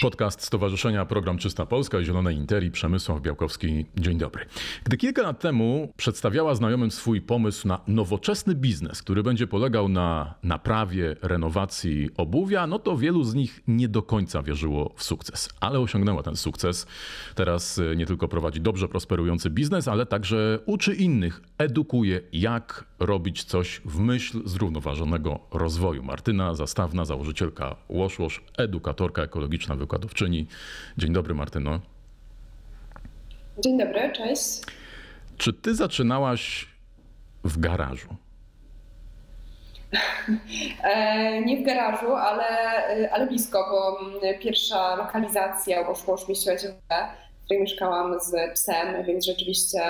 Podcast Stowarzyszenia Program Czysta Polska i Zielonej Interi Przemysław Białkowski. Dzień dobry. Gdy kilka lat temu przedstawiała znajomym swój pomysł na nowoczesny biznes, który będzie polegał na naprawie, renowacji obuwia, no to wielu z nich nie do końca wierzyło w sukces, ale osiągnęła ten sukces. Teraz e, nie tylko prowadzi dobrze prosperujący biznes, ale także uczy innych, edukuje, jak robić coś w myśl zrównoważonego rozwoju. Martyna Zastawna, założycielka Wash Wash, edukatorka ekologiczna, wykładowczyni. Dzień dobry, Martyno. Dzień dobry, cześć. Czy ty zaczynałaś w garażu? E, nie w garażu, ale, ale blisko, bo pierwsza lokalizacja Wash Wash mieściła się w w której mieszkałam z psem, więc rzeczywiście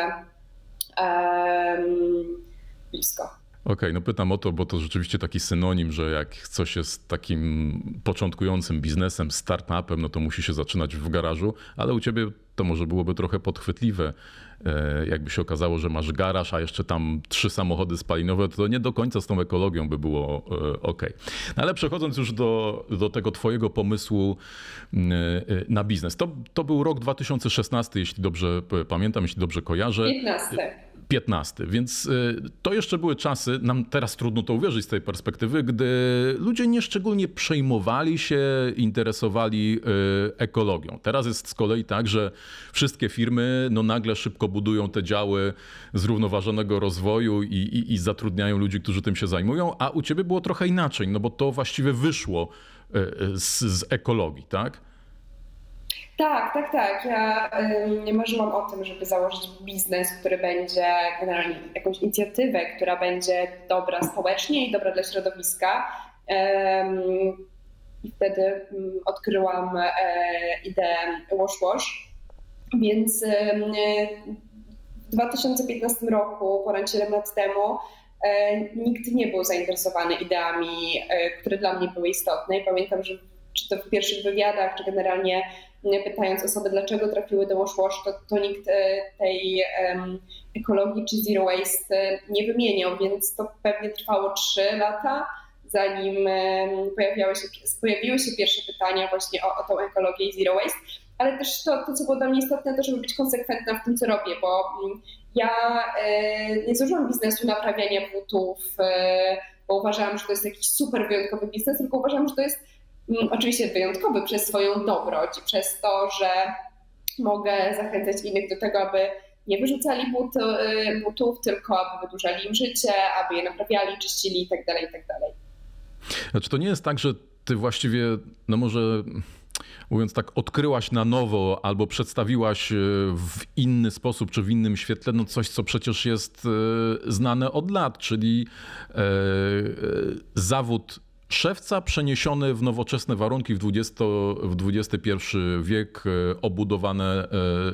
um, blisko. Okej, okay, no pytam o to, bo to rzeczywiście taki synonim, że jak coś jest takim początkującym biznesem, startupem, no to musi się zaczynać w garażu, ale u ciebie to może byłoby trochę podchwytliwe. E, jakby się okazało, że masz garaż, a jeszcze tam trzy samochody spalinowe, to nie do końca z tą ekologią by było e, ok. No ale przechodząc już do, do tego twojego pomysłu e, na biznes. To, to był rok 2016, jeśli dobrze pamiętam, jeśli dobrze kojarzę. 15. 15. Więc y, to jeszcze były czasy, nam teraz trudno to uwierzyć z tej perspektywy, gdy ludzie nieszczególnie przejmowali się, interesowali y, ekologią. Teraz jest z kolei tak, że wszystkie firmy no nagle szybko budują te działy zrównoważonego rozwoju i, i, i zatrudniają ludzi, którzy tym się zajmują, a u ciebie było trochę inaczej, no bo to właściwie wyszło y, z, z ekologii, tak? Tak, tak, tak. Ja nie marzyłam o tym, żeby założyć biznes, który będzie generalnie jakąś inicjatywę, która będzie dobra społecznie i dobra dla środowiska. I wtedy mm, odkryłam e, ideę Wash Wash. Więc w 2015 roku, ponad 7 lat temu, e, nikt nie był zainteresowany ideami, e, które dla mnie były istotne. I pamiętam, że czy to w pierwszych wywiadach, czy generalnie pytając osoby, dlaczego trafiły do Wash Wash, to, to nikt e, tej ekologii czy zero waste e, nie wymieniał, więc to pewnie trwało 3 lata, zanim pojawiały się, pojawiły się pierwsze pytania właśnie o, o tą ekologię i zero waste, ale też to, to, co było dla mnie istotne, to żeby być konsekwentna w tym, co robię, bo um, ja e, nie założyłam biznesu naprawiania butów, bo uważałam, że to jest jakiś super wyjątkowy biznes, tylko uważam, że to jest Mm, oczywiście wyjątkowy przez swoją dobroć, przez to, że mogę zachęcać innych do tego, aby nie wyrzucali but, y, butów, tylko aby wydłużali im życie, aby je naprawiali, czyścili itd. Tak itd. Tak znaczy to nie jest tak, że ty właściwie, no może mówiąc tak, odkryłaś na nowo albo przedstawiłaś y, w inny sposób czy w innym świetle no coś, co przecież jest y, znane od lat, czyli e, zawód Szewca przeniesiony w nowoczesne warunki w, 20, w XXI wiek, e, obudowane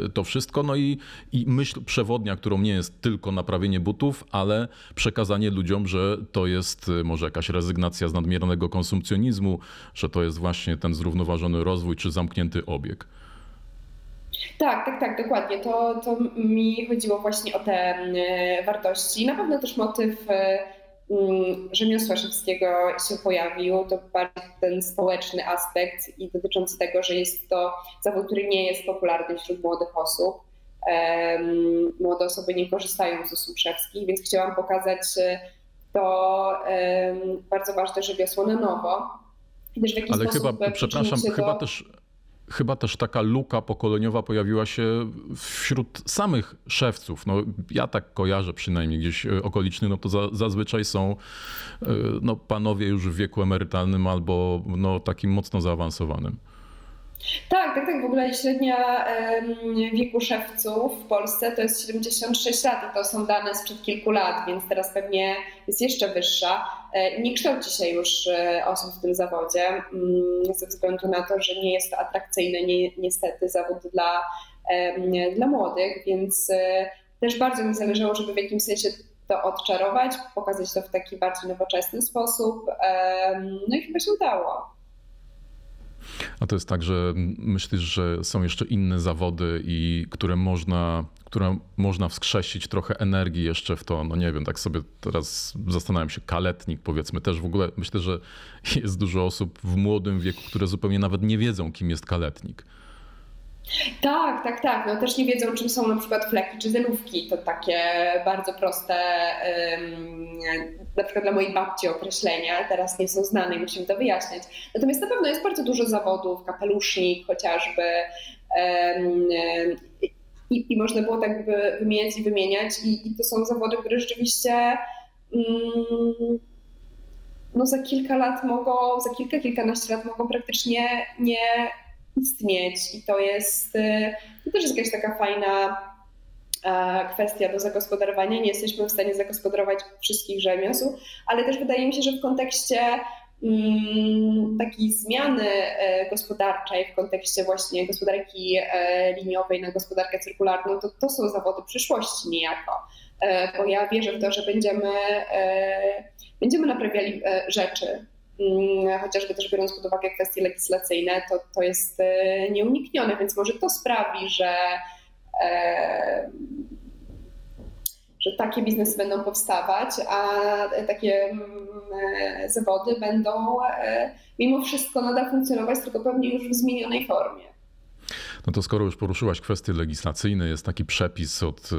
e, to wszystko, no i, i myśl przewodnia, którą nie jest tylko naprawienie butów, ale przekazanie ludziom, że to jest e, może jakaś rezygnacja z nadmiernego konsumpcjonizmu, że to jest właśnie ten zrównoważony rozwój czy zamknięty obieg. Tak, tak, tak, dokładnie. To, to mi chodziło właśnie o te wartości. Na pewno też motyw Mm, rzemiosła szewskiego się pojawił, to bardziej ten społeczny aspekt i dotyczący tego, że jest to zawód, który nie jest popularny wśród młodych osób. Młode osoby nie korzystają z usług szewskich, więc chciałam pokazać to bardzo ważne rzemiosło na nowo. Ale chyba, przepraszam, do... chyba też chyba też taka luka pokoleniowa pojawiła się wśród samych szewców. No, ja tak kojarzę przynajmniej gdzieś e, okolicznych, no to za, zazwyczaj są e, no, panowie już w wieku emerytalnym albo no, takim mocno zaawansowanym. Tak, tak, tak. W ogóle średnia wieku szewców w Polsce to jest 76 lat i to są dane sprzed kilku lat, więc teraz pewnie jest jeszcze wyższa. E, nie kształci się już e, osób w tym zawodzie mm, ze względu na to, że nie jest to atrakcyjny niestety zawód dla, dla młodych, więc e, też bardzo mi zależało, żeby w jakimś sensie to odczarować, pokazać to w taki bardziej nowoczesny sposób. No i chyba się udało. A to jest tak, że myślisz, że są jeszcze inne zawody, i które można, które można wskrzesić trochę energii jeszcze w to, no nie wiem, tak sobie teraz zastanawiam się, kaletnik powiedzmy też w ogóle, myślę, że jest dużo osób w młodym wieku, które zupełnie nawet nie wiedzą, kim jest kaletnik. Tak, tak, tak. No też nie wiedzą, czym są na przykład fleki czy zelówki. To takie bardzo proste, na przykład dla mojej babci określenia, teraz nie są znane i musimy to wyjaśniać. Natomiast na pewno jest bardzo dużo zawodów, kapelusznik chociażby. I, i można było tak by wymieniać i wymieniać. I, I to są zawody, które rzeczywiście mm, no za kilka lat mogą, za kilka, kilkanaście lat mogą praktycznie nie istnieć i to jest, y, to też jest jakaś taka fajna e, kwestia do zagospodarowania. Nie jesteśmy w stanie zagospodarować wszystkich rzemiosł, ale też wydaje mi się, że w kontekście mm, takiej zmiany e, gospodarczej, w kontekście właśnie gospodarki e, liniowej na gospodarkę cyrkularną, to, to są zawody przyszłości niejako. Bo ja wierzę w to, że będziemy, będziemy naprawiali rzeczy, chociażby też biorąc pod uwagę kwestie legislacyjne, to, to jest e, nieuniknione, więc może to sprawi, że, e, że takie biznesy będą powstawać, a takie mm, e, zawody będą mimo wszystko nadal funkcjonować, tylko pewnie już w zmienionej formie. No to skoro już poruszyłaś kwestie legislacyjne, jest taki przepis od e,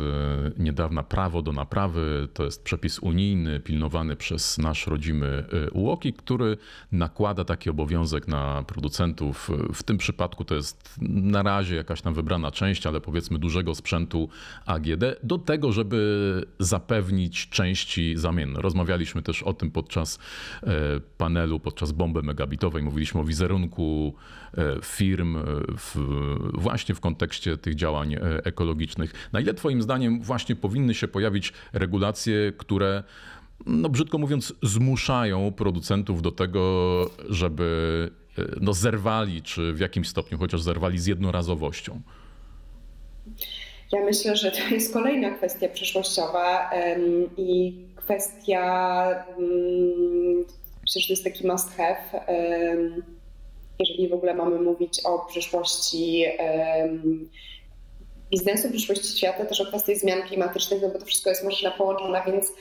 niedawna prawo do naprawy. To jest przepis unijny, pilnowany przez nasz rodzimy e, UOKiK, który nakłada taki obowiązek na producentów. W tym przypadku to jest na razie jakaś tam wybrana część, ale powiedzmy dużego sprzętu AGD, do tego, żeby zapewnić części zamienne. Rozmawialiśmy też o tym podczas e, panelu, podczas bomby megabitowej. Mówiliśmy o wizerunku firm w właśnie w kontekście tych działań e, ekologicznych. Na ile Twoim zdaniem właśnie powinny się pojawić regulacje, które no brzydko mówiąc, zmuszają producentów do tego, żeby e, no, zerwali, czy w jakimś stopniu chociaż zerwali z jednorazowością? Ja myślę, że to jest kolejna kwestia przyszłościowa i kwestia, mm, myślę, że to jest taki must have jeżeli w ogóle mamy mówić o przyszłości biznesu, przyszłości świata, też o kwestii zmian klimatycznych, no bo to wszystko jest mocno połączone, więc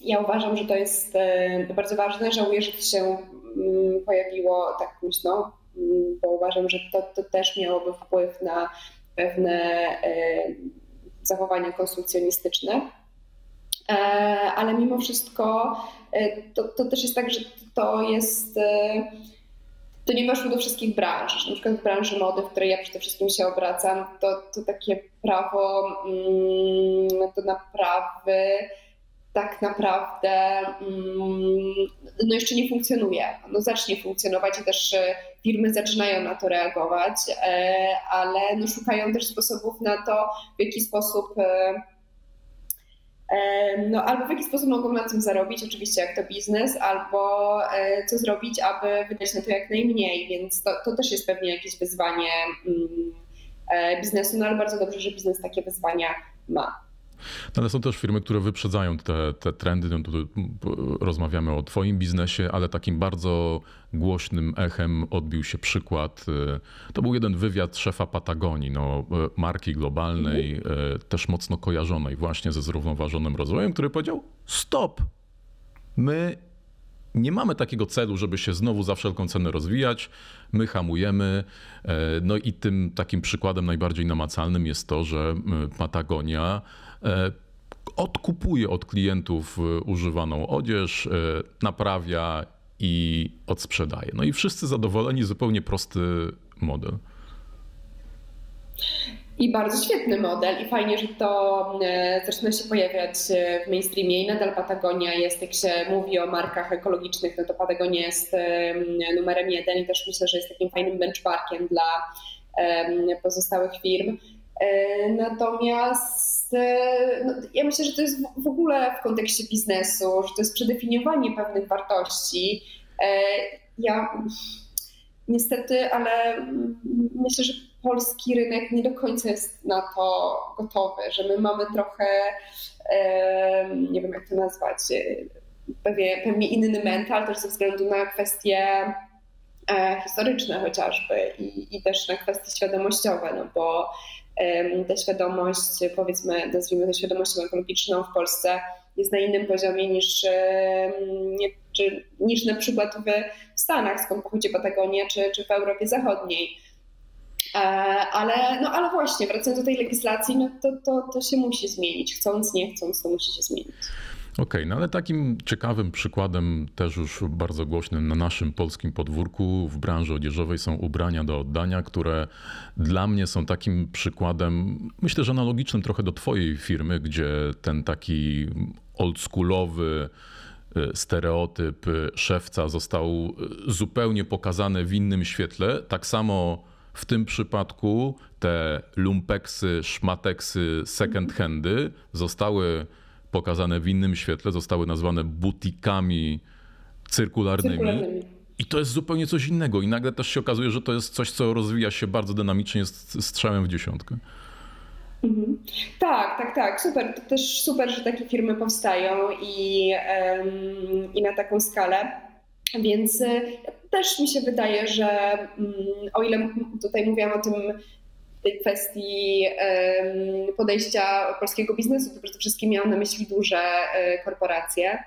ja uważam, że to jest bardzo ważne. Żałuję, że to się mm, pojawiło tak późno, mm, bo uważam, że to, to też miałoby wpływ na pewne zachowania konsumpcjonistyczne. E, ale mimo wszystko e, to, to też jest tak, że to jest e, to nie weszło do wszystkich branż. Na przykład w branży mody, w której ja przede wszystkim się obracam, to, to takie prawo mm, do naprawy tak naprawdę mm, no jeszcze nie funkcjonuje. No zacznie funkcjonować i też firmy zaczynają na to reagować, ale no szukają też sposobów na to, w jaki sposób no, albo w jaki sposób mogą na tym zarobić, oczywiście jak to biznes, albo e, co zrobić, aby wydać na to jak najmniej, więc to, to też jest pewnie jakieś wyzwanie mm, e, biznesu, no ale bardzo dobrze, że biznes takie wyzwania ma. No ale są też firmy, które wyprzedzają te, te trendy. No, tu rozmawiamy o Twoim biznesie, ale takim bardzo głośnym echem odbił się przykład. Y, to był jeden wywiad szefa Patagonii, no, y, marki globalnej, mhm. też mocno kojarzonej właśnie ze zrównoważonym rozwojem, który powiedział: Stop! My nie mamy takiego celu, żeby się znowu za wszelką cenę rozwijać. My hamujemy. No i tym takim przykładem najbardziej namacalnym jest to, że Patagonia E, odkupuje od klientów e, używaną odzież, e, naprawia i odsprzedaje. No i wszyscy zadowoleni, zupełnie prosty model. I bardzo świetny model i fajnie, że to zaczyna się pojawiać w mainstreamie i nadal Patagonia jest, jak się mówi o markach ekologicznych, no to Patagonia jest numerem jeden i też myślę, że jest takim fajnym benchmarkiem dla pozostałych firm. Natomiast E, no, ja myślę, że to jest w ogóle w kontekście biznesu, że to jest przedefiniowanie pewnych wartości. E, ja niestety, ale myślę, że polski rynek nie do końca jest na to gotowy, że my mamy trochę, e, nie wiem jak to nazwać, pewnie, pewnie inny mental też ze względu na kwestie historyczne chociażby i, i też na kwestie świadomościowe, no bo ta świadomość, powiedzmy, nazwijmy to świadomością ekologiczną w Polsce jest na innym poziomie niż, niż na przykład w Stanach, skąd pochodzi Patagonia, czy, czy w Europie Zachodniej. E, ale, no, ale właśnie, wracając do tej legislacji, no to, to, to się musi zmienić. Chcąc, nie chcąc, to musi się zmienić. Okej, okay, no ale takim ciekawym przykładem, też już bardzo głośnym na naszym polskim podwórku w branży odzieżowej są ubrania do oddania, które dla mnie są takim przykładem, myślę, że analogicznym trochę do Twojej firmy, gdzie ten taki oldschoolowy y, stereotyp szewca został y, zupełnie pokazany w innym świetle. Tak samo w tym przypadku te lumpeksy, szmateksy, second handy zostały pokazane w innym świetle, zostały nazwane butikami cyrkularnymi. cyrkularnymi. I to jest zupełnie coś innego. I nagle też się okazuje, że to jest coś, co rozwija się bardzo dynamicznie, jest strzałem w dziesiątkę. Mhm. Tak, tak, tak. Super. To też super, że takie firmy powstają i, um, i na taką skalę. Więc y, też mi się wydaje, że um, o ile tutaj mówiłam o tym tej kwestii podejścia polskiego biznesu, to przede wszystkim miałam na myśli duże e, korporacje,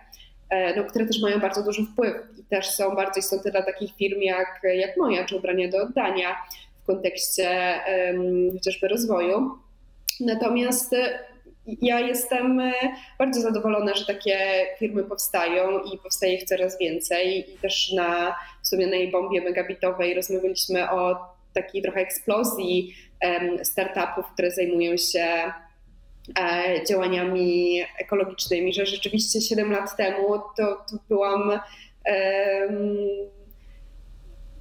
e, no, które też mają bardzo duży wpływ i też są bardzo istotne dla takich firm jak, jak moja, czy ubrania do oddania w kontekście chociażby rozwoju. Natomiast e, ja jestem bardzo zadowolona, że takie firmy powstają i powstaje ich coraz więcej. I też na wspomnianej bombie megabitowej rozmawialiśmy o takiej trochę eksplozji startupów, które zajmują się e, działaniami ekologicznymi, że rzeczywiście 7 lat temu to, to byłam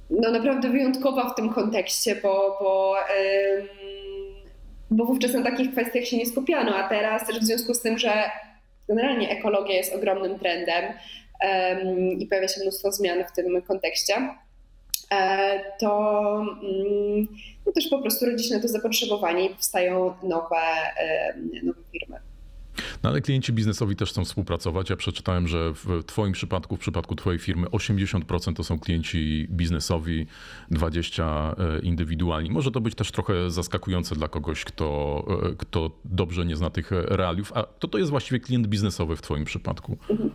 no naprawdę wyjątkowa w tym kontekście, bo, bo, bo wówczas na takich kwestiach się nie skupiano, a teraz też w związku z tym, że generalnie ekologia jest ogromnym trendem i pojawia się mnóstwo zmian w tym kontekście, to mm, no też po prostu rodzi się na to zapotrzebowanie i powstają nowe, nowe firmy. No ale klienci biznesowi też chcą współpracować. Ja przeczytałem, że w Twoim przypadku, w przypadku Twojej firmy 80% to są klienci biznesowi, 20% e, indywidualni. Może to być też trochę zaskakujące dla kogoś, kto, e, kto dobrze nie zna tych realiów. A kto to jest właściwie klient biznesowy w Twoim przypadku? Mhm.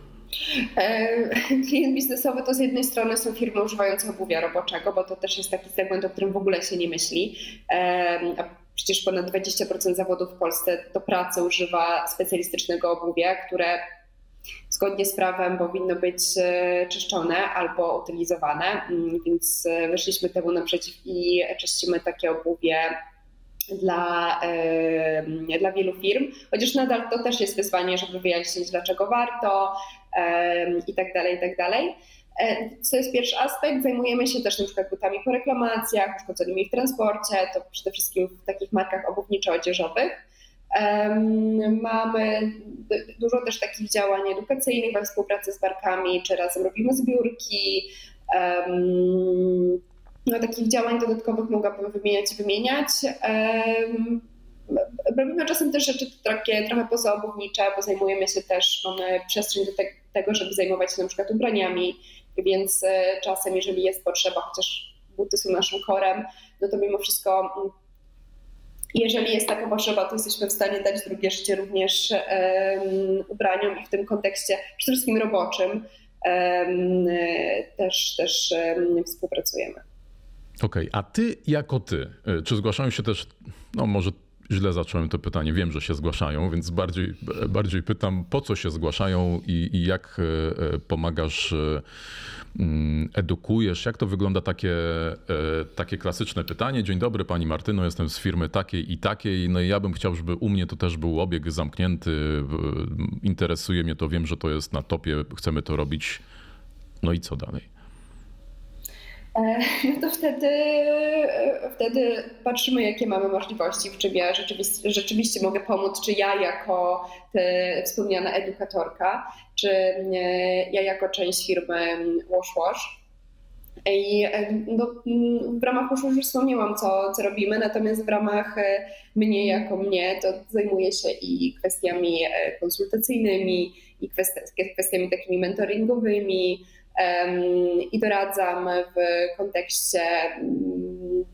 E, klient biznesowy to z jednej strony są firmy używające obuwia roboczego, bo to też jest taki segment, o którym w ogóle się nie myśli. E, a przecież ponad 20% zawodów w Polsce do pracy używa specjalistycznego obuwia, które zgodnie z prawem powinno być e, czyszczone albo utylizowane, mm, więc wyszliśmy temu naprzeciw i czyścimy takie obuwie dla, dla wielu firm, chociaż nadal to też jest wyzwanie, żeby wyjaśnić, dlaczego warto i tak dalej, i tak dalej. E, co jest pierwszy aspekt, zajmujemy się też na przykład butami po reklamacjach, uszkodzonymi w transporcie, to przede wszystkim w takich markach obuwniczo-odzieżowych. Mamy dużo też takich działań edukacyjnych we współpracy z barkami, czy razem robimy zbiórki, no, takich działań dodatkowych mogłabym wymieniać wymieniać. Robimy czasem też rzeczy takie trochę pozaobownicze, bo zajmujemy się też, mamy przestrzeń do te, tego, żeby zajmować się na przykład ubraniami, więc e, czasem, jeżeli jest potrzeba, chociaż buty są naszym korem, no to mimo wszystko mm, jeżeli jest taka potrzeba, to jesteśmy w stanie dać drugie życie również um, ubraniom i w tym kontekście przede wszystkim roboczym um, też, też um, współpracujemy. Okej, okay. a ty jako ty, e, czy zgłaszają się też, no może źle zacząłem to pytanie, wiem, że się zgłaszają, więc bardziej, bardziej pytam, po co się zgłaszają i, i jak e, pomagasz, e, mm, edukujesz, jak to wygląda takie, takie klasyczne pytanie. Dzień dobry Pani Martyno, jestem z firmy takiej i takiej, no i ja bym chciał, żeby u mnie to też był obieg zamknięty, interesuje mnie to, wiem, że to jest na topie, chcemy to robić, no i co dalej? No to wtedy, e, wtedy patrzymy, jakie mamy możliwości, w czym ja rzeczywiście, rzeczywiście mogę pomóc, czy ja jako wspomniana edukatorka, czy e, ja jako część firmy Wash. I no, w ramach Wash już wspomniałam, co, co robimy, natomiast w ramach mnie jako mnie to zajmuję się i kwestiami konsultacyjnymi, i kwestiami takimi mentoringowymi, i doradzam w kontekście mm,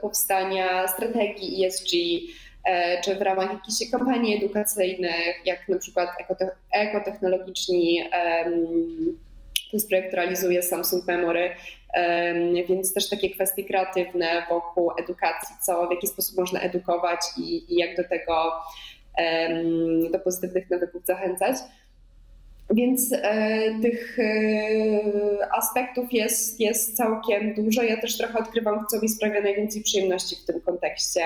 powstania strategii ESG, e, czy w ramach jakichś kampanii edukacyjnych, jak na przykład ekotechnologiczni. To jest projekt, realizuje Samsung Memory, więc też takie kwestie kreatywne wokół edukacji, co, w jaki sposób można edukować i, i jak do tego, do pozytywnych nawyków zachęcać. Więc e, tych e, aspektów jest, jest całkiem dużo. Ja też trochę odkrywam, co mi sprawia najwięcej przyjemności w tym kontekście.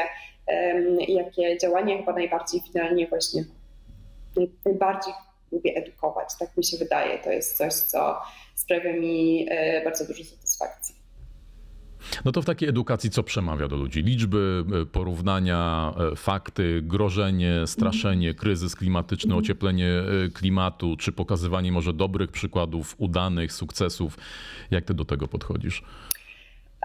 E, jakie działania chyba najbardziej finalnie właśnie najbardziej lubię edukować, tak mi się wydaje. To jest coś, co sprawia mi e, bardzo dużo satysfakcji. No to w takiej edukacji co przemawia do ludzi? Liczby, e, porównania, e, fakty, grożenie, straszenie, kryzys klimatyczny, mhm. ocieplenie klimatu, czy pokazywanie może dobrych przykładów, udanych sukcesów? Jak ty do tego podchodzisz?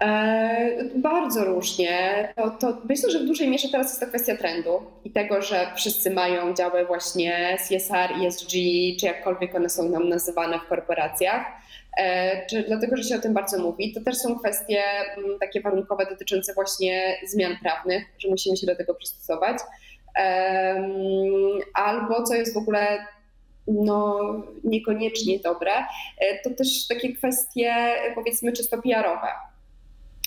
E, bardzo różnie. To, to myślę, że w dużej mierze teraz jest to kwestia trendu i tego, że wszyscy mają działy właśnie CSR, ESG, czy jakkolwiek one są nam nazywane w korporacjach. E, czy dlatego, że się o tym bardzo mówi. To też są kwestie mm, takie warunkowe dotyczące właśnie zmian prawnych, że musimy się do tego przystosować. Albo co jest w ogóle no, niekoniecznie dobre, e, to też takie kwestie powiedzmy czysto PR-owe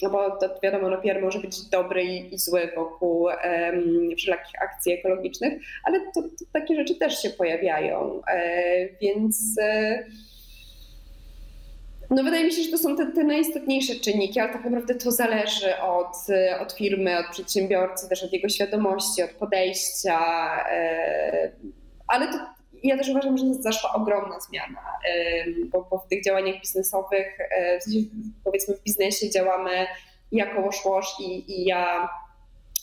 no bo to wiadomo, no PR może być dobry i, i zły wokół um, wszelakich akcji ekologicznych, ale to, to takie rzeczy też się pojawiają, e, więc e, no wydaje mi się, że to są te, te, najistotniejsze czynniki, ale tak naprawdę to zależy od, od firmy, od przedsiębiorcy, też od jego świadomości, od podejścia, e, ale to ja też uważam, że zaszła ogromna zmiana, bo, bo w tych działaniach biznesowych, e, w sensie powiedzmy w biznesie działamy jako wash i, i ja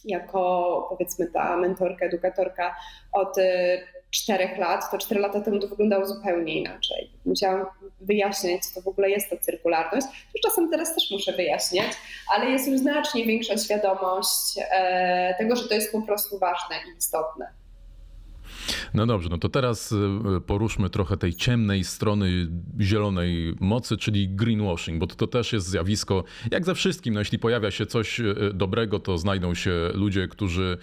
jako powiedzmy ta mentorka, edukatorka od e, czterech lat, to cztery lata temu to wyglądało zupełnie inaczej. Musiałam wyjaśniać, co to w ogóle jest ta cyrkularność. To czasem teraz też muszę wyjaśniać, ale jest już znacznie większa świadomość e, tego, że to jest po prostu ważne i istotne. No dobrze, no to teraz y, poruszmy trochę tej ciemnej strony zielonej mocy, czyli greenwashing, bo to, to też jest zjawisko, jak ze wszystkim, no jeśli pojawia się coś y, dobrego, to znajdą się ludzie, którzy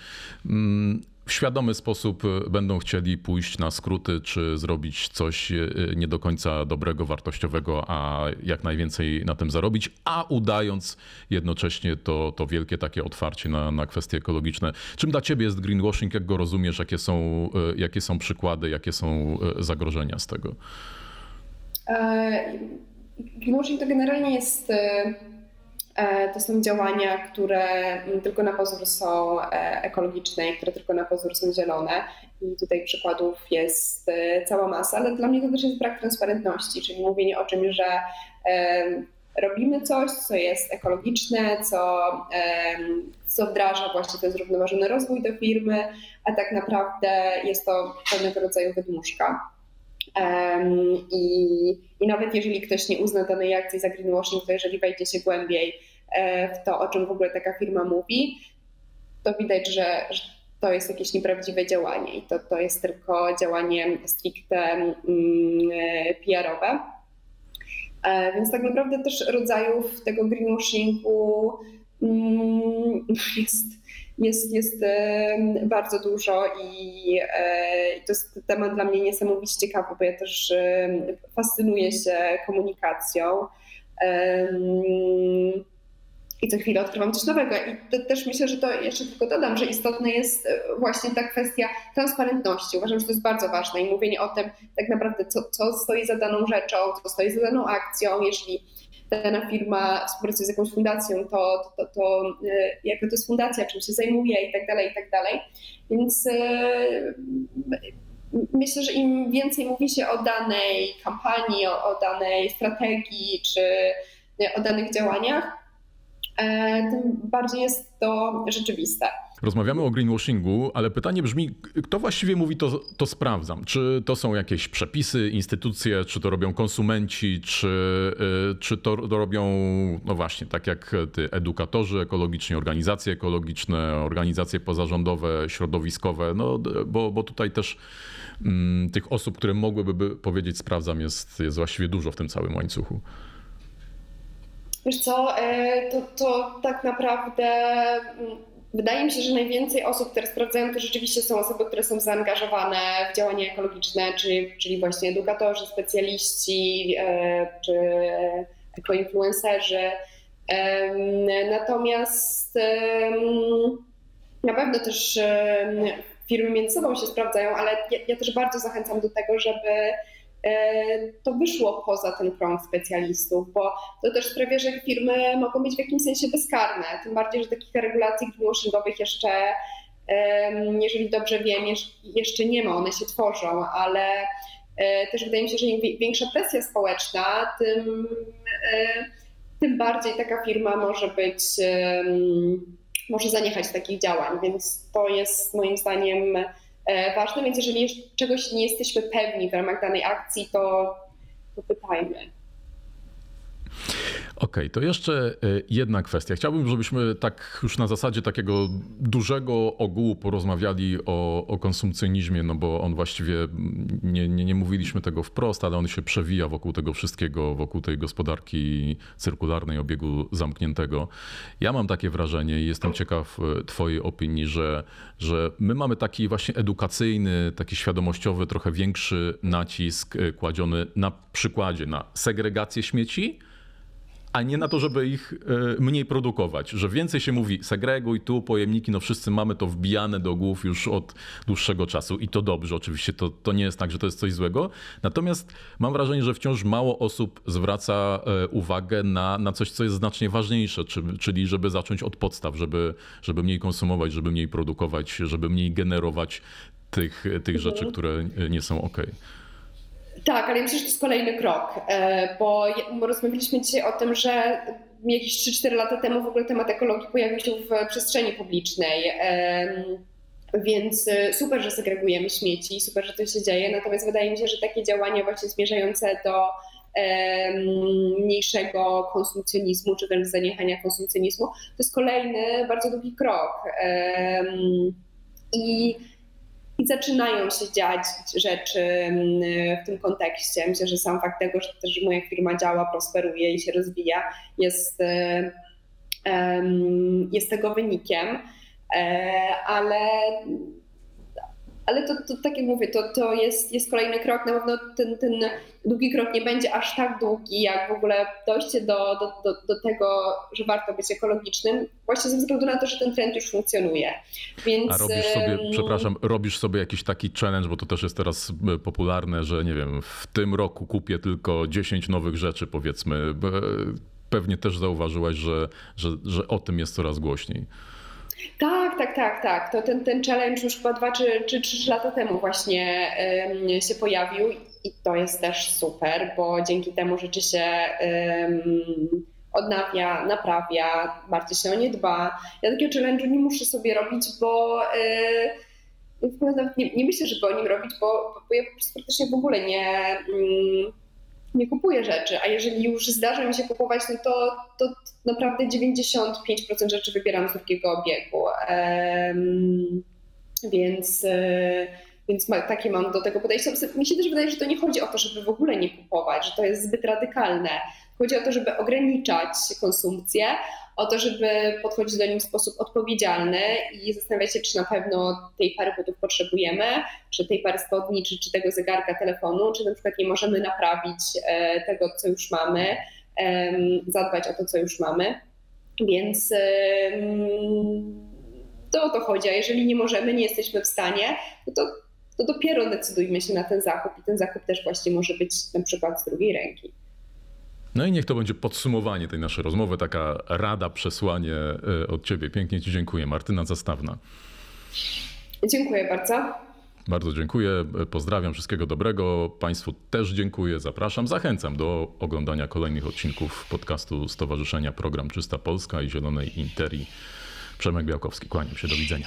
mm, w świadomy sposób e, będą chcieli pójść na skróty, czy zrobić coś e, nie do końca dobrego, wartościowego, a jak najwięcej na tym zarobić, a udając jednocześnie to, to wielkie takie otwarcie na, na kwestie ekologiczne. Czym dla ciebie jest greenwashing? Jak go rozumiesz? Jakie są, e, jakie są przykłady? Jakie są zagrożenia z tego? Greenwashing to generalnie jest E, to są działania, które tylko na pozór są e, ekologiczne i które tylko na pozór są zielone. I tutaj przykładów jest e, cała masa, ale dla mnie to też jest brak transparentności, czyli mówienie o czym, że robimy coś, co jest ekologiczne, co, co wdraża właśnie ten zrównoważony rozwój do firmy, a tak naprawdę jest to pewnego rodzaju wydmuszka. I, I nawet jeżeli ktoś nie uzna danej akcji za greenwashing, to jeżeli wejdzie się głębiej e, w to, o czym w ogóle taka firma mówi, to widać, że, to jest jakieś nieprawdziwe działanie i to, to jest tylko działanie stricte mm, e, PR-owe. E, więc tak naprawdę też rodzajów tego greenwashingu mm, jest jest, jest bardzo dużo e, i to jest temat dla mnie niesamowicie ciekawy, bo ja też fascynuję się komunikacją. I co chwilę odkrywam coś nowego. I też myślę, że to jeszcze tylko dodam, że istotna jest e, właśnie ta kwestia transparentności. Uważam, że to jest bardzo ważne i mówienie o tym tak naprawdę, co, co stoi za daną rzeczą, co stoi za daną akcją. Jeśli dana firma współpracuje z jakąś fundacją, to, to, to, e, jaka to jest fundacja, czym się zajmuje i tak dalej, i tak dalej. Więc e, myślę, że im więcej mówi się o danej kampanii, o, o danej strategii czy o danych działaniach, e, tym bardziej jest to rzeczywiste. Rozmawiamy o greenwashingu, ale pytanie brzmi, kto właściwie mówi to, to sprawdzam? Czy to są jakieś przepisy, instytucje, czy to robią konsumenci, czy, y, czy to, to robią, no właśnie, tak jak ty, edukatorzy ekologiczni, organizacje ekologiczne, organizacje pozarządowe, środowiskowe, no bo, bo tutaj też mm, tych osób, które mogłyby by powiedzieć sprawdzam jest, jest właściwie dużo w tym całym łańcuchu? Wiesz co, e, to, to tak naprawdę mm, wydaje mi się, że najwięcej osób, które sprawdzają, to rzeczywiście są osoby, które są zaangażowane w działania ekologiczne, czyli, czyli właśnie edukatorzy, specjaliści e, czy ekoinfluencerzy. Natomiast na pewno też firmy między sobą się sprawdzają, ale ja, ja też bardzo zachęcam do tego, żeby to wyszło poza ten krąg specjalistów, bo to też sprawia, że firmy mogą być w jakimś sensie bezkarne. Tym bardziej, że takich regulacji greenwashingowych jeszcze, jeżeli dobrze wiem, jeszcze nie ma, one się tworzą, ale e, też wydaje mi się, że im większa presja społeczna, tym, e, tym bardziej taka firma może być może zaniechać takich działań, więc to jest moim zdaniem e, ważne, więc jeżeli czegoś nie jesteśmy pewni w ramach danej akcji, to, to pytajmy. Okay, to jeszcze e, jedna kwestia. Chciałbym, żebyśmy tak już na zasadzie takiego dużego ogółu porozmawiali o, o konsumpcjonizmie, no bo on właściwie, nie, nie, nie mówiliśmy tego wprost, ale on się przewija wokół tego wszystkiego, wokół tej gospodarki cyrkularnej, obiegu zamkniętego. Ja mam takie wrażenie i jestem ciekaw e, Twojej opinii, że, że my mamy taki właśnie edukacyjny, taki świadomościowy, trochę większy nacisk e, kładziony na przykładzie na segregację śmieci a nie na to, żeby ich e, mniej produkować. Że więcej się mówi segreguj tu, pojemniki, no wszyscy mamy to wbijane do głów już od dłuższego czasu i to dobrze, oczywiście to, to nie jest tak, że to jest coś złego. Natomiast mam wrażenie, że wciąż mało osób zwraca e, uwagę na, na coś, co jest znacznie ważniejsze, czyli żeby zacząć od podstaw, żeby, żeby mniej konsumować, żeby mniej produkować, żeby mniej generować tych, tych rzeczy, które nie są ok. Tak, ale myślę, że to jest kolejny krok, e, bo rozmawialiśmy dzisiaj o tym, że jakieś 3-4 lata temu w ogóle temat ekologii pojawił się w przestrzeni publicznej. Więc e, super, że segregujemy śmieci, super, że to się dzieje, natomiast wydaje mi się, że takie działania właśnie zmierzające do mniejszego konsumpcjonizmu, czy wręcz zaniechania konsumpcjonizmu, to jest kolejny bardzo długi krok. I i zaczynają się dziać rzeczy mm, w tym kontekście. Myślę, że sam fakt tego, że też moja firma działa, prosperuje i się rozwija, jest, jest tego wynikiem. E, ale ale to, to tak jak mówię, to, to jest, jest kolejny krok. Na pewno ten, ten długi krok nie będzie aż tak długi, jak w ogóle dojście do, do, do, do tego, że warto być ekologicznym, właśnie ze względu na to, że ten trend już funkcjonuje. Więc, A robisz sobie, przepraszam, robisz sobie jakiś taki challenge, bo to też jest teraz e, popularne, że nie wiem, w tym roku kupię tylko 10 nowych rzeczy, powiedzmy. Pewnie też zauważyłaś, że, że, że o tym jest coraz głośniej. Tak, tak, tak, tak. To ten, ten challenge już chyba dwa czy, czy trzy lata temu właśnie się pojawił i to jest też super, bo dzięki temu rzeczy się odnawia, naprawia, bardziej się o nie dba. Ja takiego challenge'u nie muszę sobie robić, bo yy, nie, nie, myślę, żeby o nim robić, bo, bo ja po prostu praktycznie w ogóle nie... Um, nie kupuję rzeczy, a jeżeli już zdarza mi się kupować, no to, to naprawdę 95% rzeczy wybieram z drugiego obiegu. Um, więc, e, więc takie mam do tego podejście. Mi się też wydaje, że to nie chodzi o to, żeby w ogóle nie kupować, że to jest zbyt radykalne. Chodzi o to, żeby ograniczać konsumpcję, o to, żeby podchodzić do nim w sposób odpowiedzialny i zastanawiać się, czy na pewno tej pary butów potrzebujemy, czy tej pary spodni, czy, czy tego zegarka telefonu, czy na przykład nie możemy naprawić e, tego, co już mamy, zadbać o to, co już mamy. Więc to o to chodzi, a jeżeli nie możemy, nie jesteśmy w stanie, no to, to dopiero decydujmy się na ten zakup i ten zakup też właśnie może być na przykład z drugiej ręki. No i niech to będzie podsumowanie tej naszej rozmowy, taka rada, przesłanie e, od Ciebie. Pięknie Ci dziękuję. Martyna Zastawna. Dziękuję bardzo. Bardzo dziękuję, pozdrawiam, wszystkiego dobrego. Państwu też dziękuję, zapraszam, zachęcam do oglądania kolejnych odcinków podcastu Stowarzyszenia Program Czysta Polska i Zielonej Interi. Przemek Białkowski, kłaniam się, do widzenia.